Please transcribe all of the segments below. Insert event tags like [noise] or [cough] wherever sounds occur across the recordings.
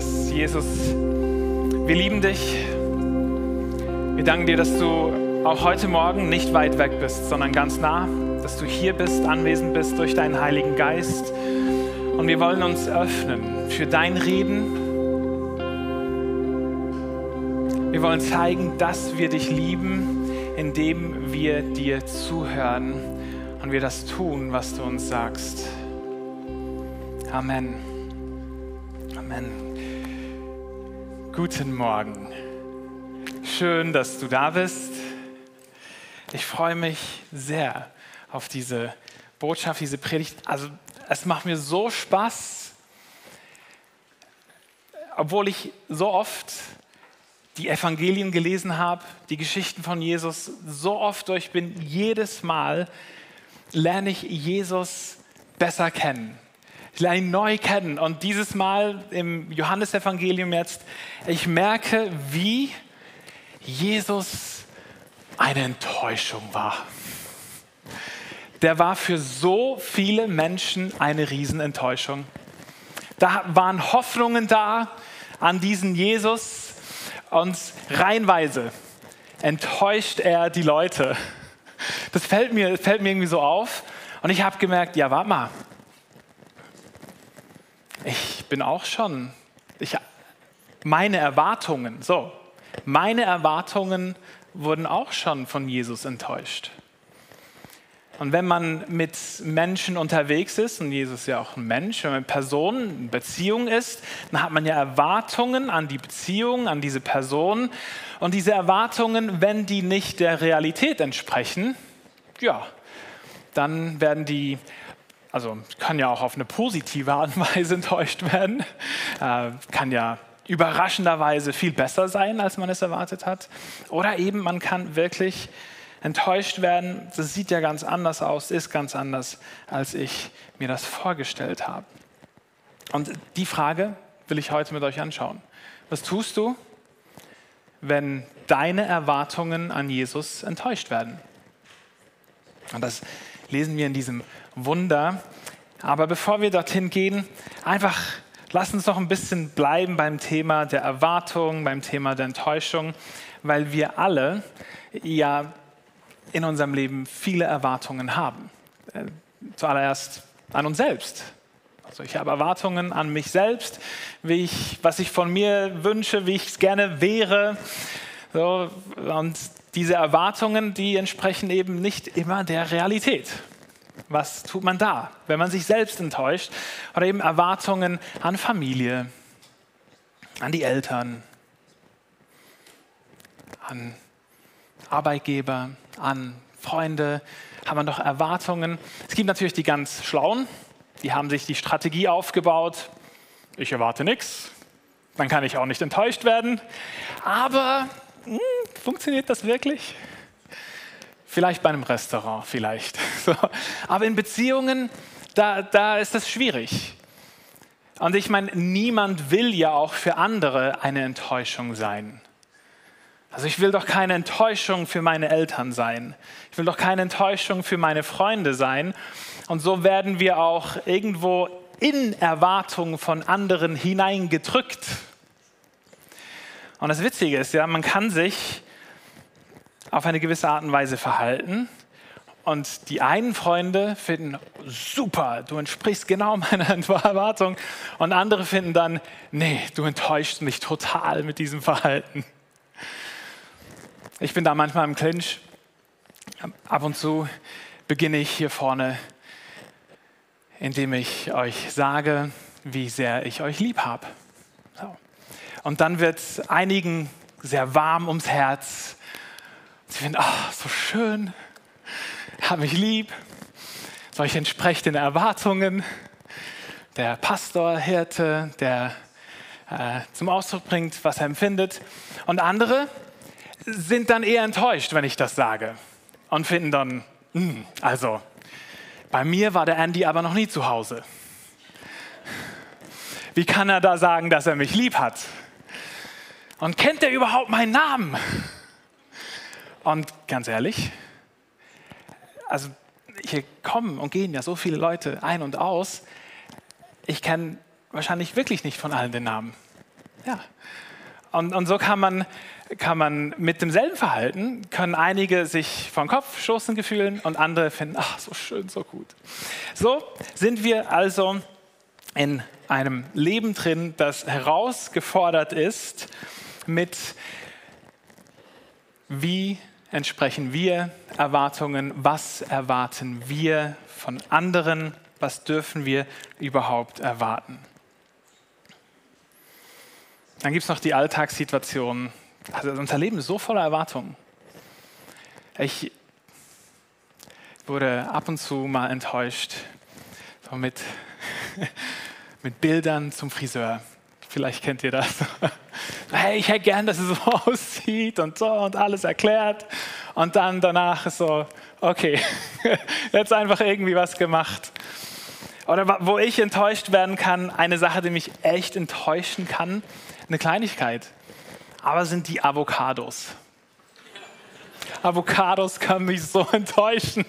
das. Jesus, wir lieben dich. Wir danken dir, dass du auch heute Morgen nicht weit weg bist, sondern ganz nah, dass du hier bist, anwesend bist durch deinen Heiligen Geist. Und wir wollen uns öffnen für dein Reden. Wir wollen zeigen, dass wir dich lieben, indem wir dir zuhören und wir das tun, was du uns sagst. Amen. Amen. Guten Morgen. Schön, dass du da bist. Ich freue mich sehr auf diese Botschaft, diese Predigt. Also es macht mir so Spaß, obwohl ich so oft die Evangelien gelesen habe, die Geschichten von Jesus so oft durch bin, jedes Mal lerne ich Jesus besser kennen. Ich lerne ihn neu kennen. Und dieses Mal im Johannesevangelium jetzt, ich merke, wie Jesus eine Enttäuschung war. Der war für so viele Menschen eine Riesenenttäuschung. Da waren Hoffnungen da an diesen Jesus und reihenweise enttäuscht er die Leute. Das fällt mir, fällt mir irgendwie so auf. Und ich habe gemerkt, ja, warte mal, ich bin auch schon, ich, meine Erwartungen, so, meine Erwartungen wurden auch schon von Jesus enttäuscht. Und wenn man mit Menschen unterwegs ist, und Jesus ist ja auch ein Mensch, wenn man mit Personen in Beziehung ist, dann hat man ja Erwartungen an die Beziehung, an diese Person. Und diese Erwartungen, wenn die nicht der Realität entsprechen, ja, dann werden die also kann ja auch auf eine positive Art und Weise [laughs] enttäuscht werden, äh, kann ja überraschenderweise viel besser sein, als man es erwartet hat. Oder eben man kann wirklich enttäuscht werden. Das sieht ja ganz anders aus, ist ganz anders, als ich mir das vorgestellt habe. Und die Frage will ich heute mit euch anschauen. Was tust du, wenn deine Erwartungen an Jesus enttäuscht werden? Und das lesen wir in diesem Wunder. Aber bevor wir dorthin gehen, einfach lass uns noch ein bisschen bleiben beim Thema der Erwartung, beim Thema der Enttäuschung, weil wir alle ja in unserem Leben viele Erwartungen haben. Äh, zuallererst an uns selbst. Also ich habe Erwartungen an mich selbst, wie ich, was ich von mir wünsche, wie ich es gerne wäre. So, und diese Erwartungen, die entsprechen eben nicht immer der Realität. Was tut man da, wenn man sich selbst enttäuscht? Oder eben Erwartungen an Familie, an die Eltern, an Arbeitgeber, an Freunde, haben wir doch Erwartungen. Es gibt natürlich die ganz Schlauen, die haben sich die Strategie aufgebaut, ich erwarte nichts, dann kann ich auch nicht enttäuscht werden. Aber mh, hm, funktioniert das wirklich? Vielleicht bei einem Restaurant, vielleicht. [laughs] So. Aber in Beziehungen, da, da ist das schwierig. Und ich meine, niemand will ja auch für andere eine Enttäuschung sein. Also ich will doch keine Enttäuschung für meine Eltern sein. Ich will doch keine Enttäuschung für meine Freunde sein. Und so werden wir auch irgendwo in Erwartungen von anderen hineingedrückt. Und das Witzige ist ja, man kann sich auf eine gewisse Art und Weise verhalten. Und die einen Freunde finden, super, du entsprichst genau [laughs] meiner Erwartung. Und andere finden dann, nee, du enttäuschst mich total mit diesem Verhalten. Ich bin da manchmal im Clinch. Ab und zu beginne ich hier vorne, indem ich euch sage, wie sehr ich euch lieb habe. So. Und dann wird einigen sehr warm ums Herz Sie finden, ach, so schön, hat mich lieb, so ich entspreche den Erwartungen. Der Pastor, Hirte, der äh, zum Ausdruck bringt, was er empfindet. Und andere sind dann eher enttäuscht, wenn ich das sage und finden dann, mh, hm, also, bei mir war der Andy aber noch nie zu Hause. Wie kann er da sagen, dass er mich lieb hat? Und kennt er überhaupt meinen Namen? Und ganz ehrlich, also hier kommen und gehen ja so viele Leute ein und aus. Ich kenne wahrscheinlich wirklich nicht von allen den Namen. Ja. Und, und so kann man, kann man mit demselben Verhalten, können einige sich vom Kopf stoßen gefühlen und andere finden, ach, so schön, so gut. So sind wir also in einem Leben drin, das herausgefordert ist mit, wie entsprechen wir Erwartungen, was erwarten wir von anderen, was dürfen wir überhaupt erwarten. Dann gibt es noch die Alltagssituationen. Also unser Leben ist so voller Erwartungen. Ich wurde ab und zu mal enttäuscht so mit, [laughs] mit Bildern zum Friseur. Vielleicht kennt ihr das. [laughs] Hey, ich hätte gern, dass es [laughs] so aussieht und so und alles erklärt. Und dann danach ist so, okay, [laughs] jetzt einfach irgendwie was gemacht. Oder wo ich enttäuscht werden kann, eine Sache, die mich echt enttäuschen kann, eine Kleinigkeit, aber sind die Avocados. Avocados kann mich so [laughs] enttäuschen,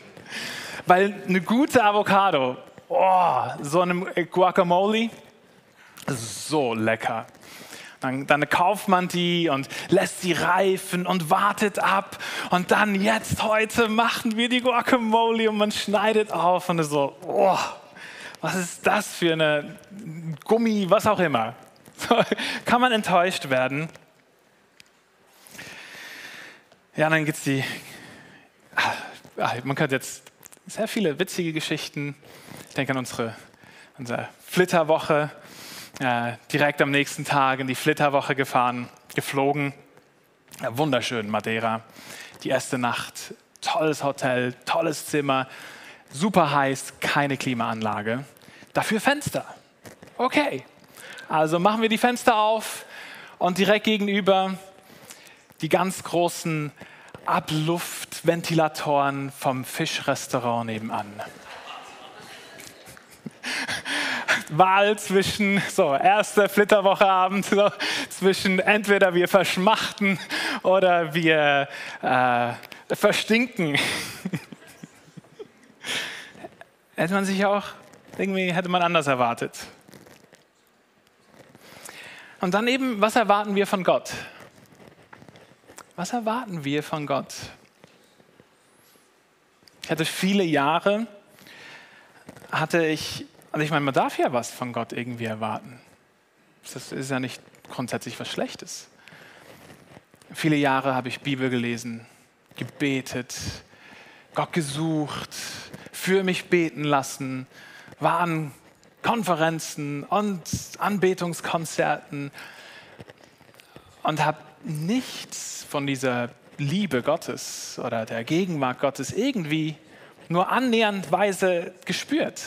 weil eine gute Avocado, oh, so eine Guacamole, so lecker. Dann, dann, kauft man die und lässt sie reifen und wartet ab. Und dann jetzt heute machen wir die Guacamole und man schneidet auf und ist so, oh, was ist das für eine Gummi, was auch immer. [laughs] kann man enttäuscht werden. Ja, dann gibt es die, ach, man könnte jetzt sehr viele witzige Geschichten, ich denke an unsere, unsere Flitterwoche, äh, direkt am nächsten Tag in die Flitterwoche gefahren, geflogen, wunderschön Madeira, die erste Nacht, tolles Hotel, tolles Zimmer, super heiß, keine Klimaanlage, dafür Fenster. Okay, also machen wir die Fenster auf und direkt gegenüber die ganz großen Abluftventilatoren vom Fischrestaurant nebenan. Wahl zwischen, so, erster Flitterwocheabend, so, zwischen entweder wir verschmachten oder wir äh, verstinken. [laughs] hätte man sich auch, irgendwie hätte man anders erwartet. Und dann eben, was erwarten wir von Gott? Was erwarten wir von Gott? Ich hatte viele Jahre, hatte ich, also ich meine, man darf ja was von Gott irgendwie erwarten. Das ist ja nicht grundsätzlich was Schlechtes. Viele Jahre habe ich Bibel gelesen, gebetet, Gott gesucht, für mich beten lassen, waren Konferenzen und Anbetungskonzerten und habe nichts von dieser Liebe Gottes oder der Gegenwart Gottes irgendwie nur annäherndweise gespürt.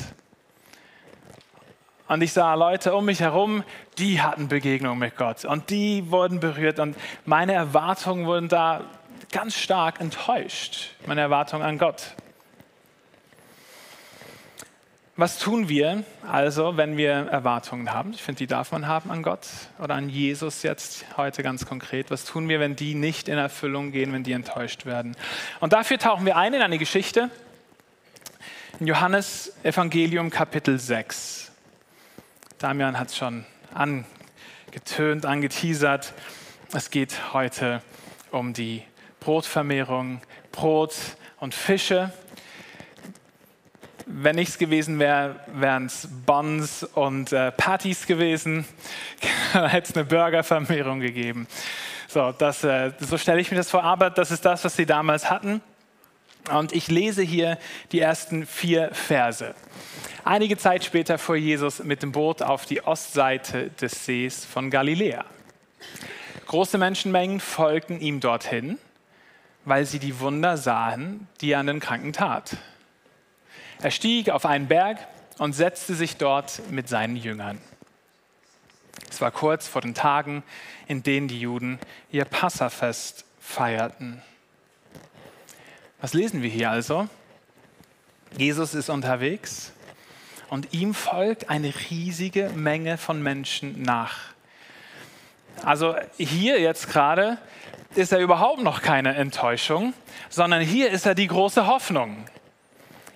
Und ich sah Leute um mich herum, die hatten Begegnungen mit Gott und die wurden berührt und meine Erwartungen wurden da ganz stark enttäuscht, meine Erwartungen an Gott. Was tun wir also, wenn wir Erwartungen haben? Ich finde, die darf man haben an Gott oder an Jesus jetzt heute ganz konkret. Was tun wir, wenn die nicht in Erfüllung gehen, wenn die enttäuscht werden? Und dafür tauchen wir ein in eine Geschichte in Johannes Evangelium Kapitel 6. Damian hat es schon angetönt, angeteasert. Es geht heute um die Brotvermehrung, Brot und Fische wenn nichts gewesen wäre, wären es Buns und äh, Patties gewesen. [laughs] da hätte es eine Burgervermehrung gegeben. So, das, äh, so stelle ich mir das vor. Aber das ist das, was sie damals hatten. Und ich lese hier die ersten vier Verse. Einige Zeit später fuhr Jesus mit dem Boot auf die Ostseite des Sees von Galiläa. Große Menschenmengen folgten ihm dorthin, weil sie die Wunder sahen, die er an den Kranken tat. Er stieg auf einen Berg und setzte sich dort mit seinen Jüngern. Es war kurz vor den Tagen, in denen die Juden ihr Passafest feierten. Was lesen wir hier also? Jesus ist unterwegs und ihm folgt eine riesige Menge von Menschen nach. Also hier jetzt gerade ist er überhaupt noch keine Enttäuschung, sondern hier ist er die große Hoffnung.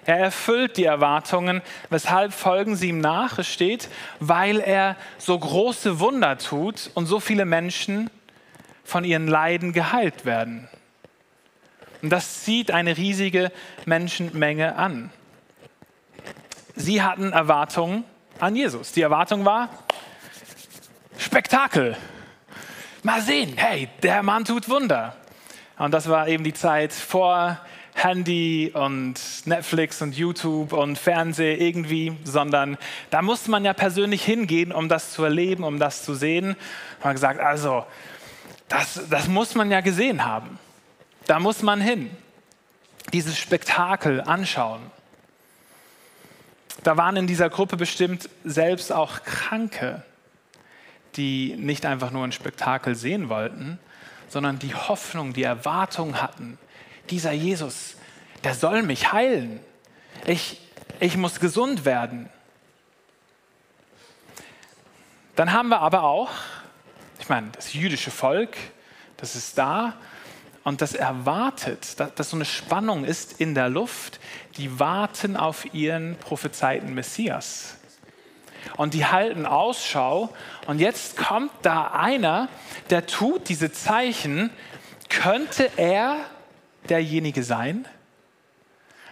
Er erfüllt die Erwartungen. Weshalb folgen sie ihm nach? Es steht, weil er so große Wunder tut und so viele Menschen von ihren Leiden geheilt werden. Und das zieht eine riesige Menschenmenge an. Sie hatten Erwartungen an Jesus. Die Erwartung war Spektakel. Mal sehen, hey, der Mann tut Wunder. Und das war eben die Zeit vor Handy und Netflix und YouTube und Fernsehen irgendwie, sondern da musste man ja persönlich hingehen, um das zu erleben, um das zu sehen. Man hat gesagt, also, das, das muss man ja gesehen haben. Da muss man hin. Dieses Spektakel anschauen. Da waren in dieser Gruppe bestimmt selbst auch Kranke, die nicht einfach nur ein Spektakel sehen wollten, sondern die Hoffnung, die Erwartung hatten, dieser Jesus, der soll mich heilen. Ich, ich muss gesund werden. Dann haben wir aber auch, ich meine, das jüdische Volk, das ist da und das erwartet, dass, dass so eine Spannung ist in der Luft, die warten auf ihren prophezeiten Messias. Und die halten Ausschau. Und jetzt kommt da einer, der tut diese Zeichen. Könnte er derjenige sein?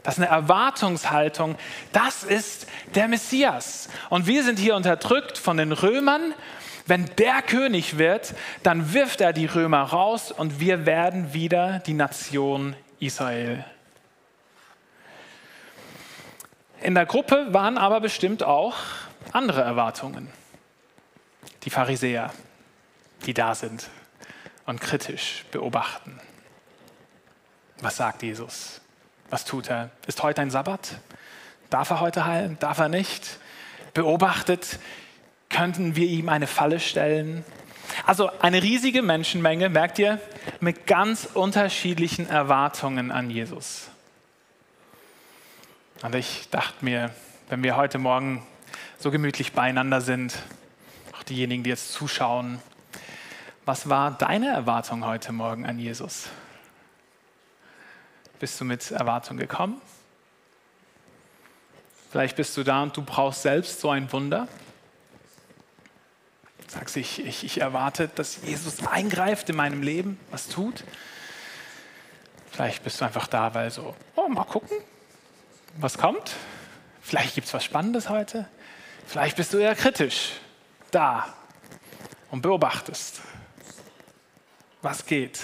Das ist eine Erwartungshaltung. Das ist der Messias. Und wir sind hier unterdrückt von den Römern. Wenn der König wird, dann wirft er die Römer raus und wir werden wieder die Nation Israel. In der Gruppe waren aber bestimmt auch andere Erwartungen. Die Pharisäer, die da sind und kritisch beobachten. Was sagt Jesus? Was tut er? Ist heute ein Sabbat? Darf er heute heilen? Darf er nicht? Beobachtet, könnten wir ihm eine Falle stellen? Also eine riesige Menschenmenge, merkt ihr, mit ganz unterschiedlichen Erwartungen an Jesus. Und ich dachte mir, wenn wir heute Morgen so gemütlich beieinander sind, auch diejenigen, die jetzt zuschauen, was war deine Erwartung heute Morgen an Jesus? Bist du mit Erwartung gekommen? Vielleicht bist du da und du brauchst selbst so ein Wunder. Sagst ich, ich, ich erwarte, dass Jesus eingreift in meinem Leben, was tut. Vielleicht bist du einfach da, weil so, oh, mal gucken, was kommt. Vielleicht gibt es was Spannendes heute. Vielleicht bist du eher kritisch da und beobachtest, was geht.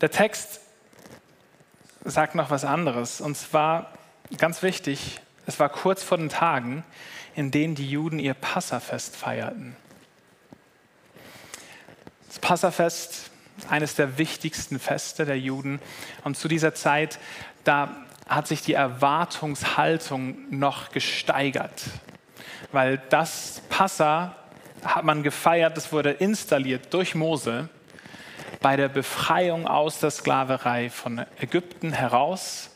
Der Text sagt noch was anderes. Und zwar, ganz wichtig, es war kurz vor den Tagen, in denen die Juden ihr Passafest feierten. Das Passafest, eines der wichtigsten Feste der Juden. Und zu dieser Zeit, da hat sich die Erwartungshaltung noch gesteigert. Weil das Passa hat man gefeiert, das wurde installiert durch Mose bei der Befreiung aus der Sklaverei von Ägypten heraus.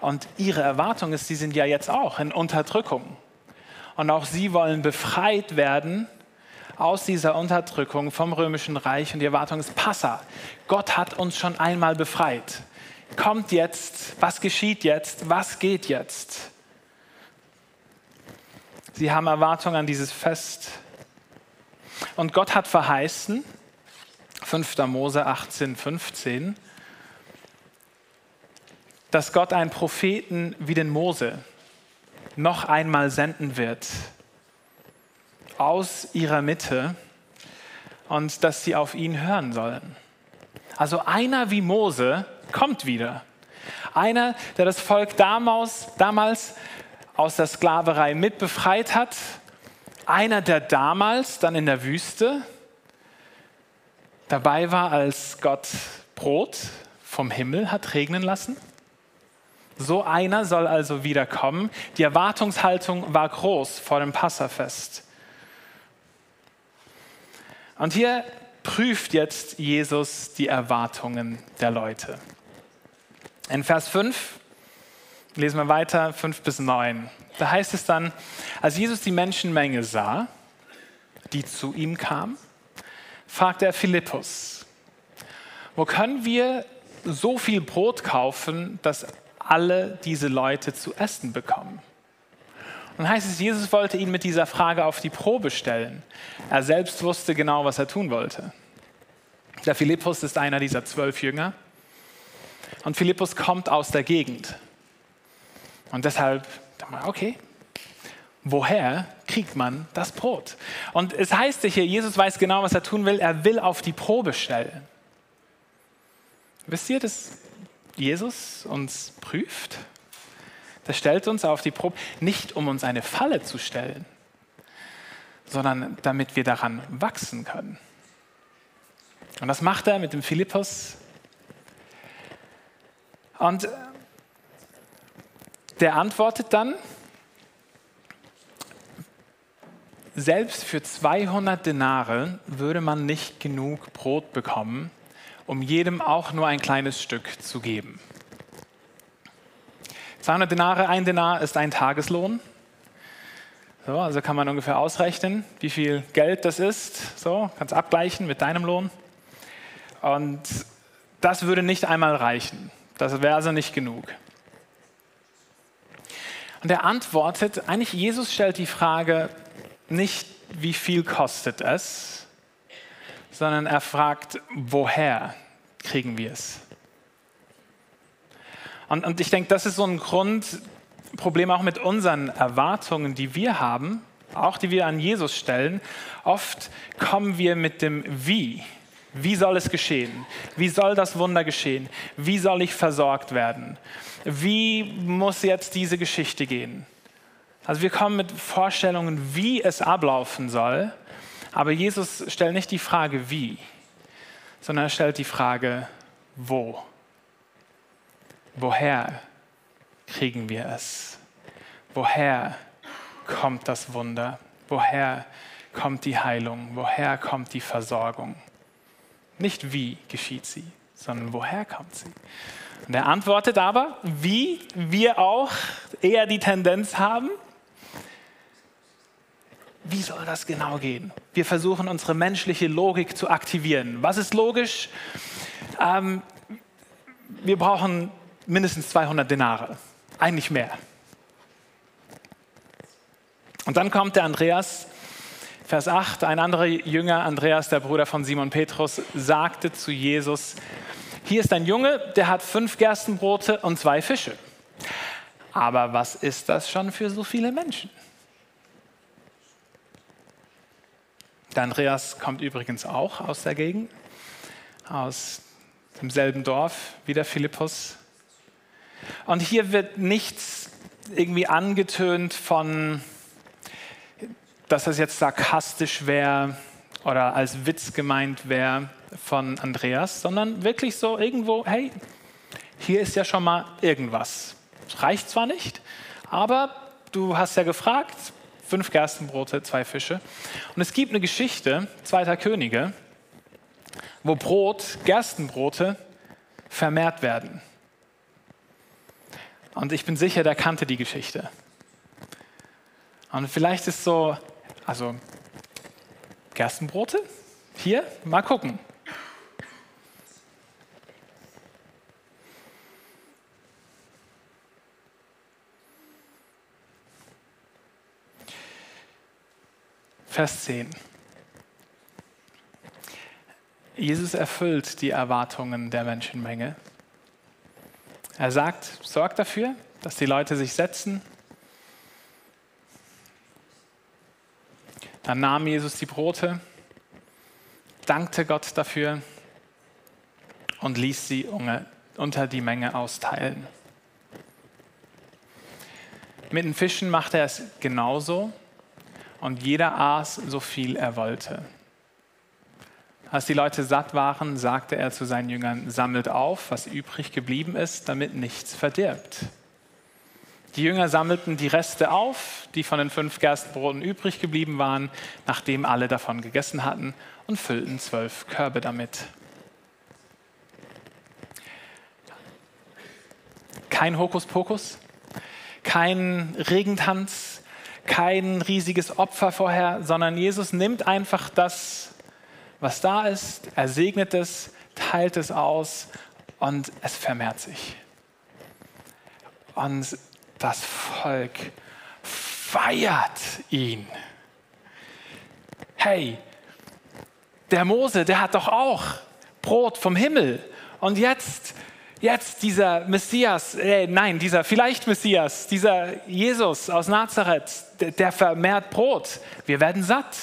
Und ihre Erwartung ist, sie sind ja jetzt auch in Unterdrückung. Und auch sie wollen befreit werden aus dieser Unterdrückung vom römischen Reich. Und die Erwartung ist Passa. Gott hat uns schon einmal befreit. Kommt jetzt, was geschieht jetzt, was geht jetzt? Sie haben Erwartung an dieses Fest. Und Gott hat verheißen, 5. Mose 18, 15, dass Gott einen Propheten wie den Mose noch einmal senden wird aus ihrer Mitte und dass sie auf ihn hören sollen. Also einer wie Mose kommt wieder. Einer, der das Volk damals, damals aus der Sklaverei mitbefreit hat. Einer, der damals dann in der Wüste dabei war, als Gott Brot vom Himmel hat regnen lassen. So einer soll also wiederkommen. Die Erwartungshaltung war groß vor dem Passafest. Und hier prüft jetzt Jesus die Erwartungen der Leute. In Vers 5 lesen wir weiter, 5 bis 9. Da heißt es dann, als Jesus die Menschenmenge sah, die zu ihm kam, fragte er Philippus, wo können wir so viel Brot kaufen, dass alle diese Leute zu essen bekommen. Und heißt es, Jesus wollte ihn mit dieser Frage auf die Probe stellen. Er selbst wusste genau, was er tun wollte. Der Philippus ist einer dieser zwölf Jünger. Und Philippus kommt aus der Gegend. Und deshalb, okay, woher kriegt man das Brot? Und es heißt hier, Jesus weiß genau, was er tun will. Er will auf die Probe stellen. Wisst ihr, dass Jesus uns prüft? Der stellt uns auf die Probe, nicht um uns eine Falle zu stellen, sondern damit wir daran wachsen können. Und das macht er mit dem Philippus. Und der antwortet dann, selbst für 200 Denare würde man nicht genug Brot bekommen, um jedem auch nur ein kleines Stück zu geben. 200 Denare, ein Denar ist ein Tageslohn. So, also kann man ungefähr ausrechnen, wie viel Geld das ist. So, kannst abgleichen mit deinem Lohn. Und das würde nicht einmal reichen. Das wäre also nicht genug. Und er antwortet, eigentlich Jesus stellt die Frage nicht, wie viel kostet es, sondern er fragt, woher kriegen wir es? Und, und ich denke, das ist so ein Grundproblem auch mit unseren Erwartungen, die wir haben, auch die wir an Jesus stellen. Oft kommen wir mit dem Wie. Wie soll es geschehen? Wie soll das Wunder geschehen? Wie soll ich versorgt werden? Wie muss jetzt diese Geschichte gehen? Also wir kommen mit Vorstellungen, wie es ablaufen soll, aber Jesus stellt nicht die Frage wie, sondern er stellt die Frage wo. Woher kriegen wir es? Woher kommt das Wunder? Woher kommt die Heilung? Woher kommt die Versorgung? Nicht wie geschieht sie, sondern woher kommt sie? Und er antwortet aber, wie wir auch eher die Tendenz haben, wie soll das genau gehen? Wir versuchen unsere menschliche Logik zu aktivieren. Was ist logisch? Ähm, wir brauchen mindestens 200 Denare, eigentlich mehr. Und dann kommt der Andreas, Vers 8, ein anderer Jünger, Andreas, der Bruder von Simon Petrus, sagte zu Jesus, hier ist ein Junge, der hat fünf Gerstenbrote und zwei Fische. Aber was ist das schon für so viele Menschen? Der Andreas kommt übrigens auch aus der Gegend, aus demselben Dorf wie der Philippus. Und hier wird nichts irgendwie angetönt von, dass das jetzt sarkastisch wäre oder als Witz gemeint wäre von Andreas, sondern wirklich so irgendwo, hey, hier ist ja schon mal irgendwas. Reicht zwar nicht, aber du hast ja gefragt, fünf Gerstenbrote, zwei Fische. Und es gibt eine Geschichte, Zweiter Könige, wo Brot, Gerstenbrote vermehrt werden. Und ich bin sicher, der kannte die Geschichte. Und vielleicht ist so, also Gerstenbrote? Hier, mal gucken. Vers 10. Jesus erfüllt die Erwartungen der Menschenmenge er sagt, sorgt dafür, dass die Leute sich setzen. Dann nahm Jesus die Brote, dankte Gott dafür und ließ sie unter die Menge austeilen. Mit den Fischen machte er es genauso und jeder aß so viel er wollte. Als die Leute satt waren, sagte er zu seinen Jüngern, sammelt auf, was übrig geblieben ist, damit nichts verdirbt. Die Jünger sammelten die Reste auf, die von den fünf Gerstenbroten übrig geblieben waren, nachdem alle davon gegessen hatten, und füllten zwölf Körbe damit. Kein Hokuspokus, kein Regentanz, kein riesiges Opfer vorher, sondern Jesus nimmt einfach das, was da ist, er segnet es, teilt es aus und es vermehrt sich. Und das Volk feiert ihn. Hey, der Mose, der hat doch auch Brot vom Himmel. Und jetzt, jetzt dieser Messias, äh, nein, dieser vielleicht Messias, dieser Jesus aus Nazareth, der, der vermehrt Brot. Wir werden satt.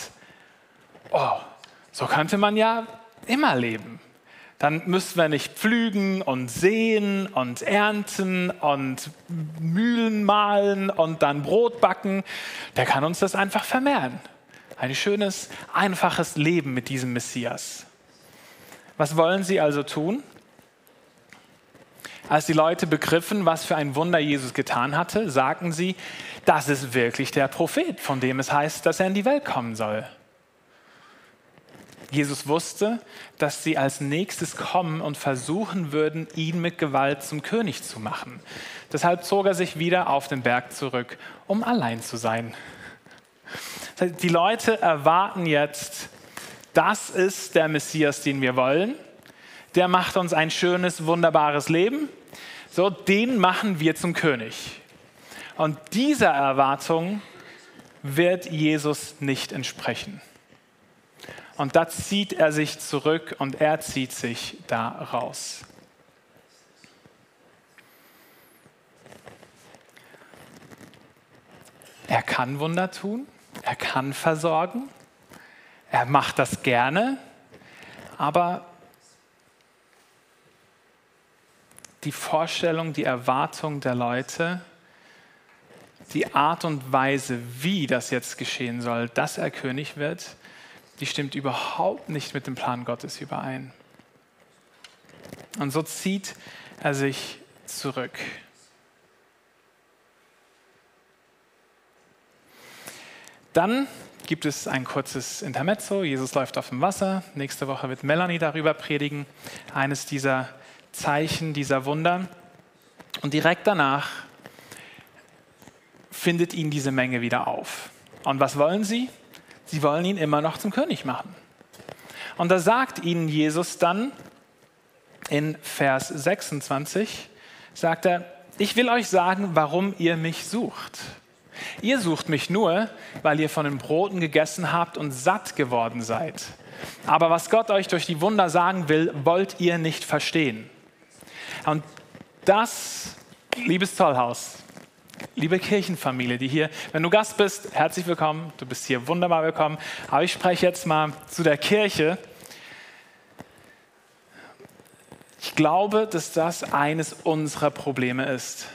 Oh, so könnte man ja immer leben. Dann müssen wir nicht pflügen und säen und ernten und Mühlen mahlen und dann Brot backen. Der kann uns das einfach vermehren. Ein schönes, einfaches Leben mit diesem Messias. Was wollen sie also tun? Als die Leute begriffen, was für ein Wunder Jesus getan hatte, sagten sie, das ist wirklich der Prophet, von dem es heißt, dass er in die Welt kommen soll. Jesus wusste, dass sie als nächstes kommen und versuchen würden, ihn mit Gewalt zum König zu machen. Deshalb zog er sich wieder auf den Berg zurück, um allein zu sein. Die Leute erwarten jetzt, das ist der Messias, den wir wollen. Der macht uns ein schönes, wunderbares Leben. So, den machen wir zum König. Und dieser Erwartung wird Jesus nicht entsprechen. Und da zieht er sich zurück und er zieht sich da raus. Er kann Wunder tun, er kann versorgen, er macht das gerne, aber die Vorstellung, die Erwartung der Leute, die Art und Weise, wie das jetzt geschehen soll, dass er König wird, die stimmt überhaupt nicht mit dem Plan Gottes überein. Und so zieht er sich zurück. Dann gibt es ein kurzes Intermezzo. Jesus läuft auf dem Wasser. Nächste Woche wird Melanie darüber predigen. Eines dieser Zeichen, dieser Wunder. Und direkt danach findet ihn diese Menge wieder auf. Und was wollen sie? Sie wollen ihn immer noch zum König machen. Und da sagt ihnen Jesus dann in Vers 26, sagt er, ich will euch sagen, warum ihr mich sucht. Ihr sucht mich nur, weil ihr von den Broten gegessen habt und satt geworden seid. Aber was Gott euch durch die Wunder sagen will, wollt ihr nicht verstehen. Und das, liebes Zollhaus, liebe Kirchenfamilie, die hier, wenn du Gast bist, herzlich willkommen, du bist hier wunderbar willkommen. Aber ich spreche jetzt mal zu der Kirche. Ich glaube, dass das eines unserer Probleme ist.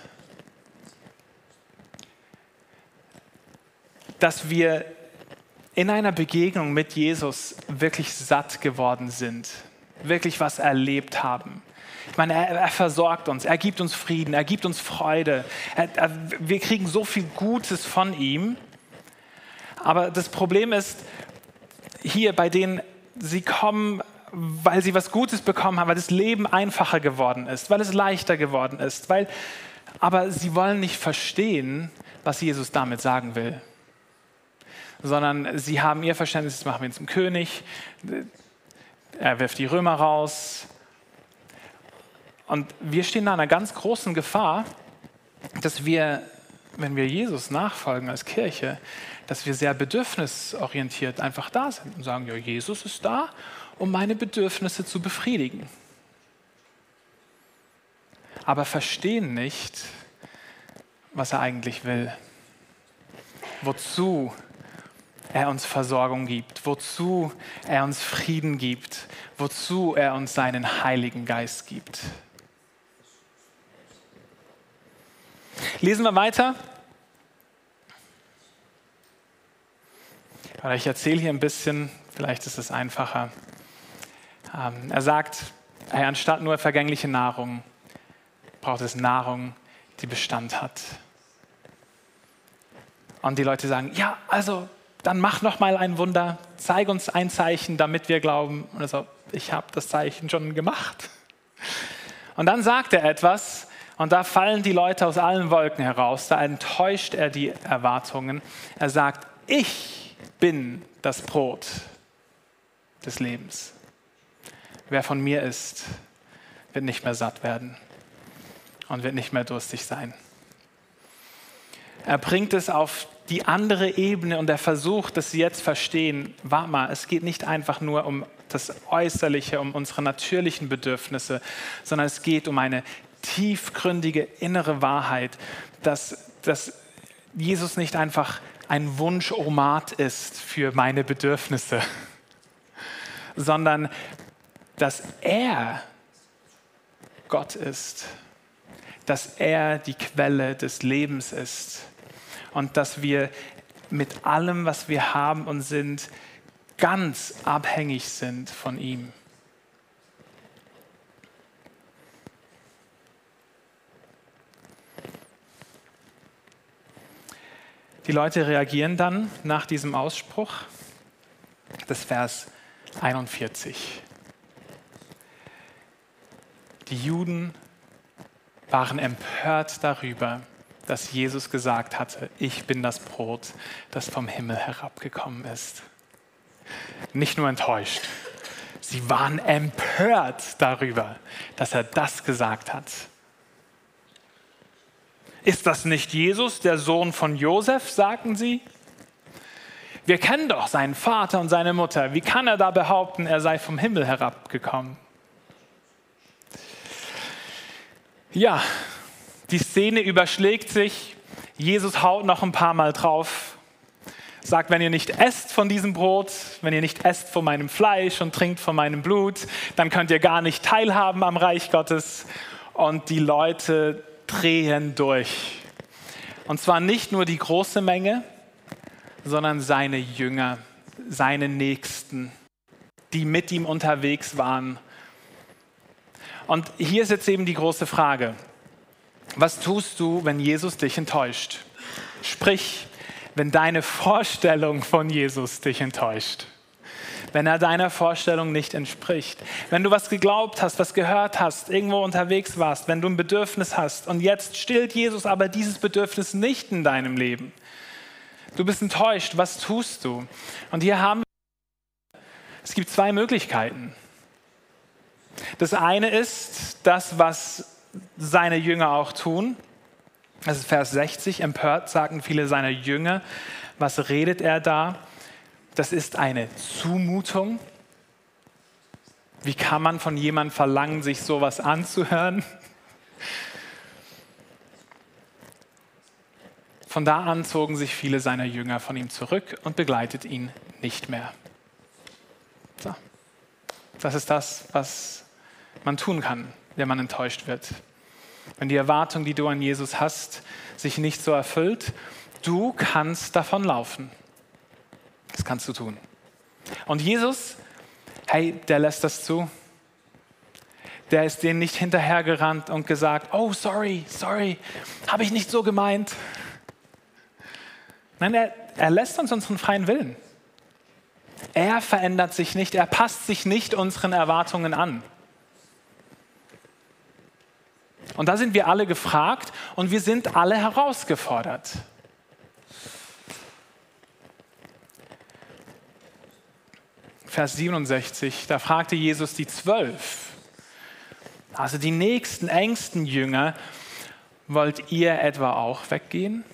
Dass wir in einer Begegnung mit Jesus wirklich satt geworden sind, wirklich was erlebt haben. Ich meine, er, er, versorgt uns, er gibt uns Frieden, er gibt uns Freude. Er, er, wir kriegen so viel Gutes von ihm. Aber das Problem ist, hier bei denen, sie kommen, weil sie was Gutes bekommen haben, weil das Leben einfacher geworden ist, weil es leichter geworden ist. Weil, aber sie wollen nicht verstehen, was Jesus damit sagen will. Sondern sie haben ihr Verständnis, das machen wir zum König. Er wirft die Römer raus, und wir stehen da einer ganz großen Gefahr, dass wir, wenn wir Jesus nachfolgen als Kirche, dass wir sehr bedürfnisorientiert einfach da sind und sagen, ja, Jesus ist da, um meine Bedürfnisse zu befriedigen. Aber verstehen nicht, was er eigentlich will. Wozu er uns Versorgung gibt, wozu er uns Frieden gibt, wozu er uns seinen Heiligen Geist gibt. Lesen wir weiter. Ich erzähle hier ein bisschen, vielleicht ist es einfacher. Ähm, er sagt, anstatt nur vergängliche Nahrung braucht es Nahrung, die Bestand hat. Und die Leute sagen, ja, also dann mach noch mal ein Wunder, zeig uns ein Zeichen, damit wir glauben. Und er so, ich habe das Zeichen schon gemacht. Und dann sagt er etwas, und da fallen die Leute aus allen Wolken heraus, da enttäuscht er die Erwartungen. Er sagt, ich bin das Brot des Lebens. Wer von mir isst, wird nicht mehr satt werden und wird nicht mehr durstig sein. Er bringt es auf die andere Ebene und er versucht, dass sie jetzt verstehen, warte mal, es geht nicht einfach nur um das Äußerliche, um unsere natürlichen Bedürfnisse, sondern es geht um eine tiefgründige innere Wahrheit, dass, dass Jesus nicht einfach ein Wunschomat ist für meine Bedürfnisse, [laughs] sondern dass er Gott ist, dass er die Quelle des Lebens ist und dass wir mit allem, was wir haben und sind, ganz abhängig sind von ihm. Die Leute reagieren dann nach diesem Ausspruch, das Vers 41. Die Juden waren empört darüber, dass Jesus gesagt hatte, ich bin das Brot, das vom Himmel herabgekommen ist. Nicht nur enttäuscht, sie waren empört darüber, dass er das gesagt hat. Ist das nicht Jesus, der Sohn von Josef, sagten sie? Wir kennen doch seinen Vater und seine Mutter. Wie kann er da behaupten, er sei vom Himmel herabgekommen? Ja, die Szene überschlägt sich. Jesus haut noch ein paar Mal drauf. Sagt, wenn ihr nicht esst von diesem Brot, wenn ihr nicht esst von meinem Fleisch und trinkt von meinem Blut, dann könnt ihr gar nicht teilhaben am Reich Gottes. Und die Leute drehen durch. Und zwar nicht nur die große Menge, sondern seine Jünger, seine Nächsten, die mit ihm unterwegs waren. Und hier ist jetzt eben die große Frage. Was tust du, wenn Jesus dich enttäuscht? Sprich, wenn deine Vorstellung von Jesus dich enttäuscht. Wenn er deiner Vorstellung nicht entspricht. Wenn du was geglaubt hast, was gehört hast, irgendwo unterwegs warst, wenn du ein Bedürfnis hast und jetzt stillt Jesus aber dieses Bedürfnis nicht in deinem Leben. Du bist enttäuscht, was tust du? Und hier haben wir, es gibt zwei Möglichkeiten. Das eine ist das, was seine Jünger auch tun. Das ist Vers 60. Empört sagen viele seiner Jünger. Was redet er da? Das ist eine Zumutung. Wie kann man von jemandem verlangen, sich sowas anzuhören? Von da an zogen sich viele seiner Jünger von ihm zurück und begleitet ihn nicht mehr. So. Das ist das, was man tun kann, wenn man enttäuscht wird. Wenn die Erwartung, die du an Jesus hast, sich nicht so erfüllt, du kannst davon laufen. Das kannst du tun. Und Jesus, hey, der lässt das zu. Der ist denen nicht hinterhergerannt und gesagt, oh, sorry, sorry, habe ich nicht so gemeint. Nein, er, er lässt uns unseren freien Willen. Er verändert sich nicht, er passt sich nicht unseren Erwartungen an. Und da sind wir alle gefragt und wir sind alle herausgefordert. Vers 67, da fragte Jesus die Zwölf, also die nächsten, engsten Jünger, wollt ihr etwa auch weggehen?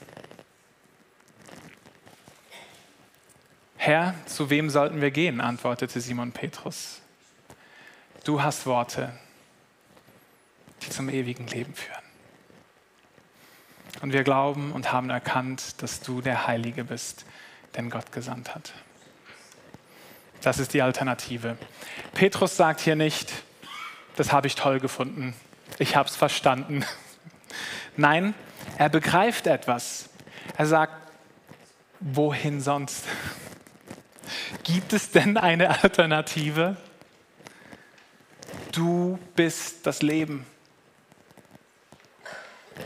Herr, zu wem sollten wir gehen? antwortete Simon Petrus. Du hast Worte, die zum ewigen Leben führen. Und wir glauben und haben erkannt, dass du der Heilige bist, den Gott gesandt hat. Das ist die Alternative. Petrus sagt hier nicht, das habe ich toll gefunden, ich habe es verstanden. [laughs] Nein, er begreift etwas. Er sagt, wohin sonst? [laughs] Gibt es denn eine Alternative? Du bist das Leben.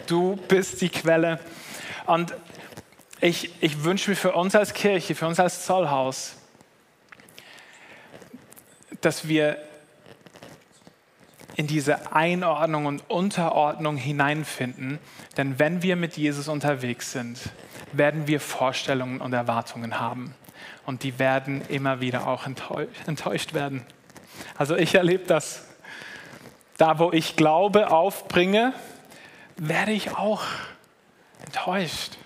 Du bist die Quelle. Und ich, ich wünsche mir für uns als Kirche, für uns als Zollhaus, dass wir in diese Einordnung und Unterordnung hineinfinden. Denn wenn wir mit Jesus unterwegs sind, werden wir Vorstellungen und Erwartungen haben. Und die werden immer wieder auch enttäuscht werden. Also ich erlebe das. da wo ich Glaube aufbringe, werde ich auch enttäuscht.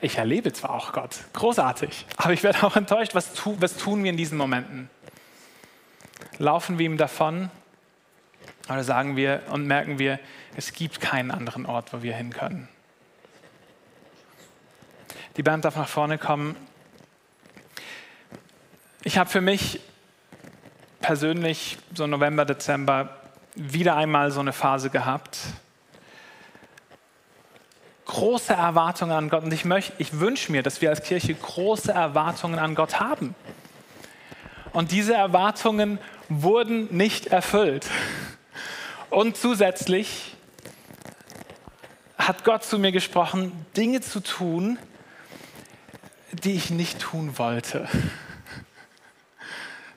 Ich erlebe zwar auch Gott, großartig, aber ich werde auch enttäuscht. Was, tu, was tun wir in diesen Momenten? Laufen wir ihm davon oder sagen wir und merken wir, es gibt keinen anderen Ort, wo wir hin können? Die Band darf nach vorne kommen. Ich habe für mich persönlich so November, Dezember wieder einmal so eine Phase gehabt. Große Erwartungen an Gott. Und ich, ich wünsche mir, dass wir als Kirche große Erwartungen an Gott haben. Und diese Erwartungen wurden nicht erfüllt. Und zusätzlich hat Gott zu mir gesprochen, Dinge zu tun, die ich nicht tun wollte.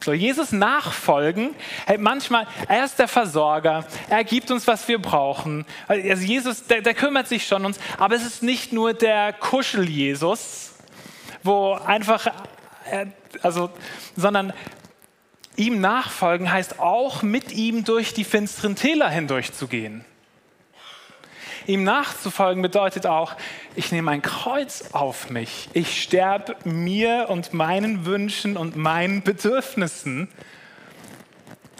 So, Jesus nachfolgen, hey, manchmal, er ist der Versorger, er gibt uns, was wir brauchen. Also Jesus, der, der kümmert sich schon uns, aber es ist nicht nur der Kuschel-Jesus, wo einfach, äh, also, sondern ihm nachfolgen heißt auch mit ihm durch die finsteren Täler hindurchzugehen. Ihm nachzufolgen bedeutet auch, ich nehme ein Kreuz auf mich. Ich sterbe mir und meinen Wünschen und meinen Bedürfnissen.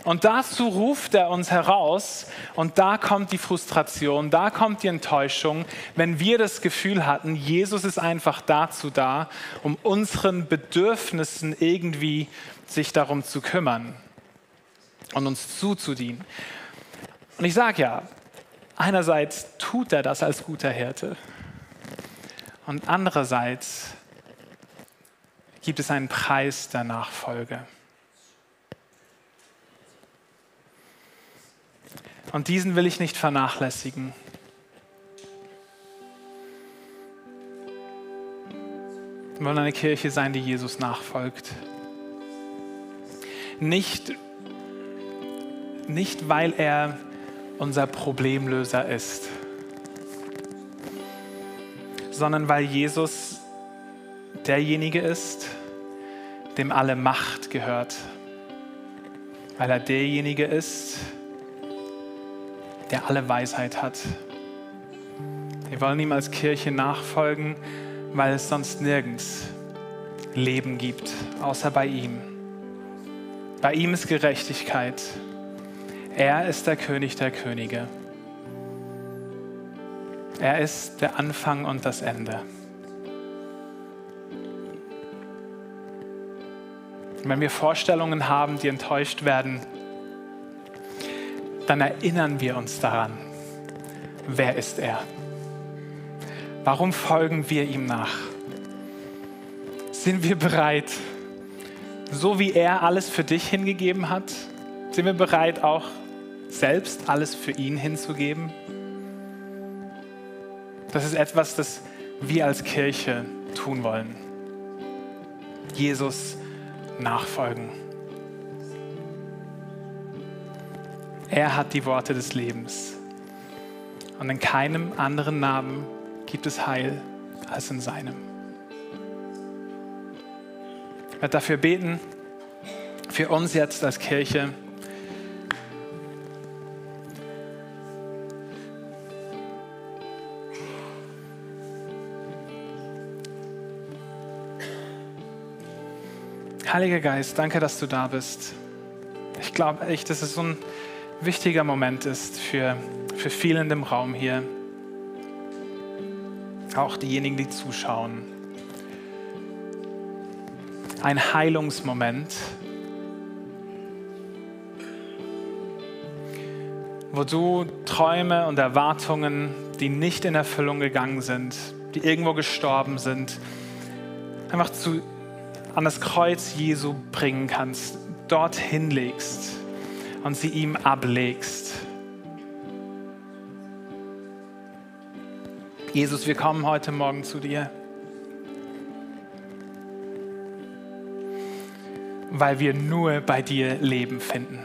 Und dazu ruft er uns heraus und da kommt die Frustration, da kommt die Enttäuschung, wenn wir das Gefühl hatten, Jesus ist einfach dazu da, um unseren Bedürfnissen irgendwie sich darum zu kümmern und uns zuzutienen. Und ich sage ja, Einerseits tut er das als guter Hirte und andererseits gibt es einen Preis der Nachfolge. Und diesen will ich nicht vernachlässigen. Wir wollen eine Kirche sein, die Jesus nachfolgt. Nicht, nicht weil er unser Problemlöser ist, sondern weil Jesus derjenige ist, dem alle Macht gehört, weil er derjenige ist, der alle Weisheit hat. Wir wollen ihm als Kirche nachfolgen, weil es sonst nirgends Leben gibt, außer bei ihm. Bei ihm ist Gerechtigkeit. Er ist der König der Könige. Er ist der Anfang und das Ende. wenn wir Vorstellungen haben, die enttäuscht werden, dann erinnern wir uns daran, wer ist er? Warum folgen wir ihm nach? Sind wir bereit, so wie er alles für dich hingegeben hat, sind wir bereit, auch selbst alles für ihn hinzugeben? Das ist etwas, das wir als Kirche tun wollen. Jesus nachfolgen. Er hat die Worte des Lebens. Und in keinem anderen Namen gibt es Heil als in seinem. Ich werde dafür beten, für uns jetzt als Kirche. Heiliger Geist, danke, dass du da bist. Ich glaube echt, dass es so ein wichtiger Moment ist für, für viele in dem Raum hier. Auch diejenigen, die zuschauen. Ein Heilungsmoment, wo du Träume und Erwartungen, die nicht in Erfüllung gegangen sind, die irgendwo gestorben sind, einfach zu an das Kreuz Jesu bringen kannst, dorthin legst und sie ihm ablegst. Jesus, wir kommen heute Morgen zu dir, weil wir nur bei dir Leben finden.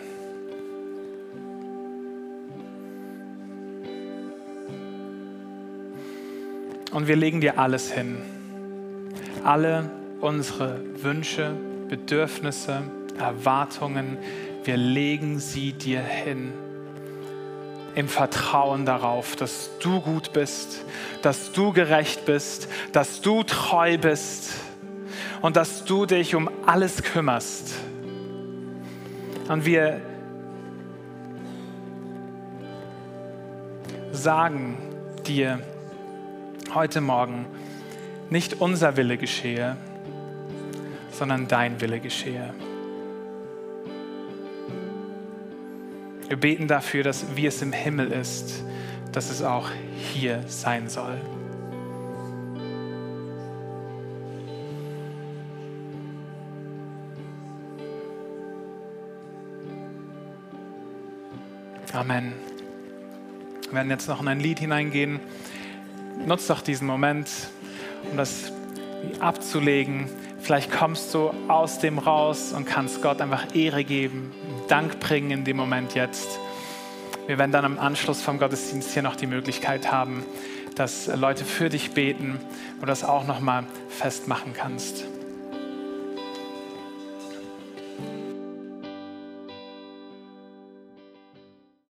Und wir legen dir alles hin. Alle unsere Wünsche, Bedürfnisse, Erwartungen, wir legen sie dir hin im Vertrauen darauf, dass du gut bist, dass du gerecht bist, dass du treu bist und dass du dich um alles kümmerst. Und wir sagen dir heute Morgen, nicht unser Wille geschehe, sondern dein Wille geschehe. Wir beten dafür, dass wie es im Himmel ist, dass es auch hier sein soll. Amen. Wir werden jetzt noch in ein Lied hineingehen. Nutzt doch diesen Moment, um das abzulegen. Vielleicht kommst du aus dem raus und kannst Gott einfach Ehre geben, Dank bringen in dem Moment jetzt. Wir werden dann am Anschluss vom Gottesdienst hier noch die Möglichkeit haben, dass Leute für dich beten und das auch noch mal festmachen kannst.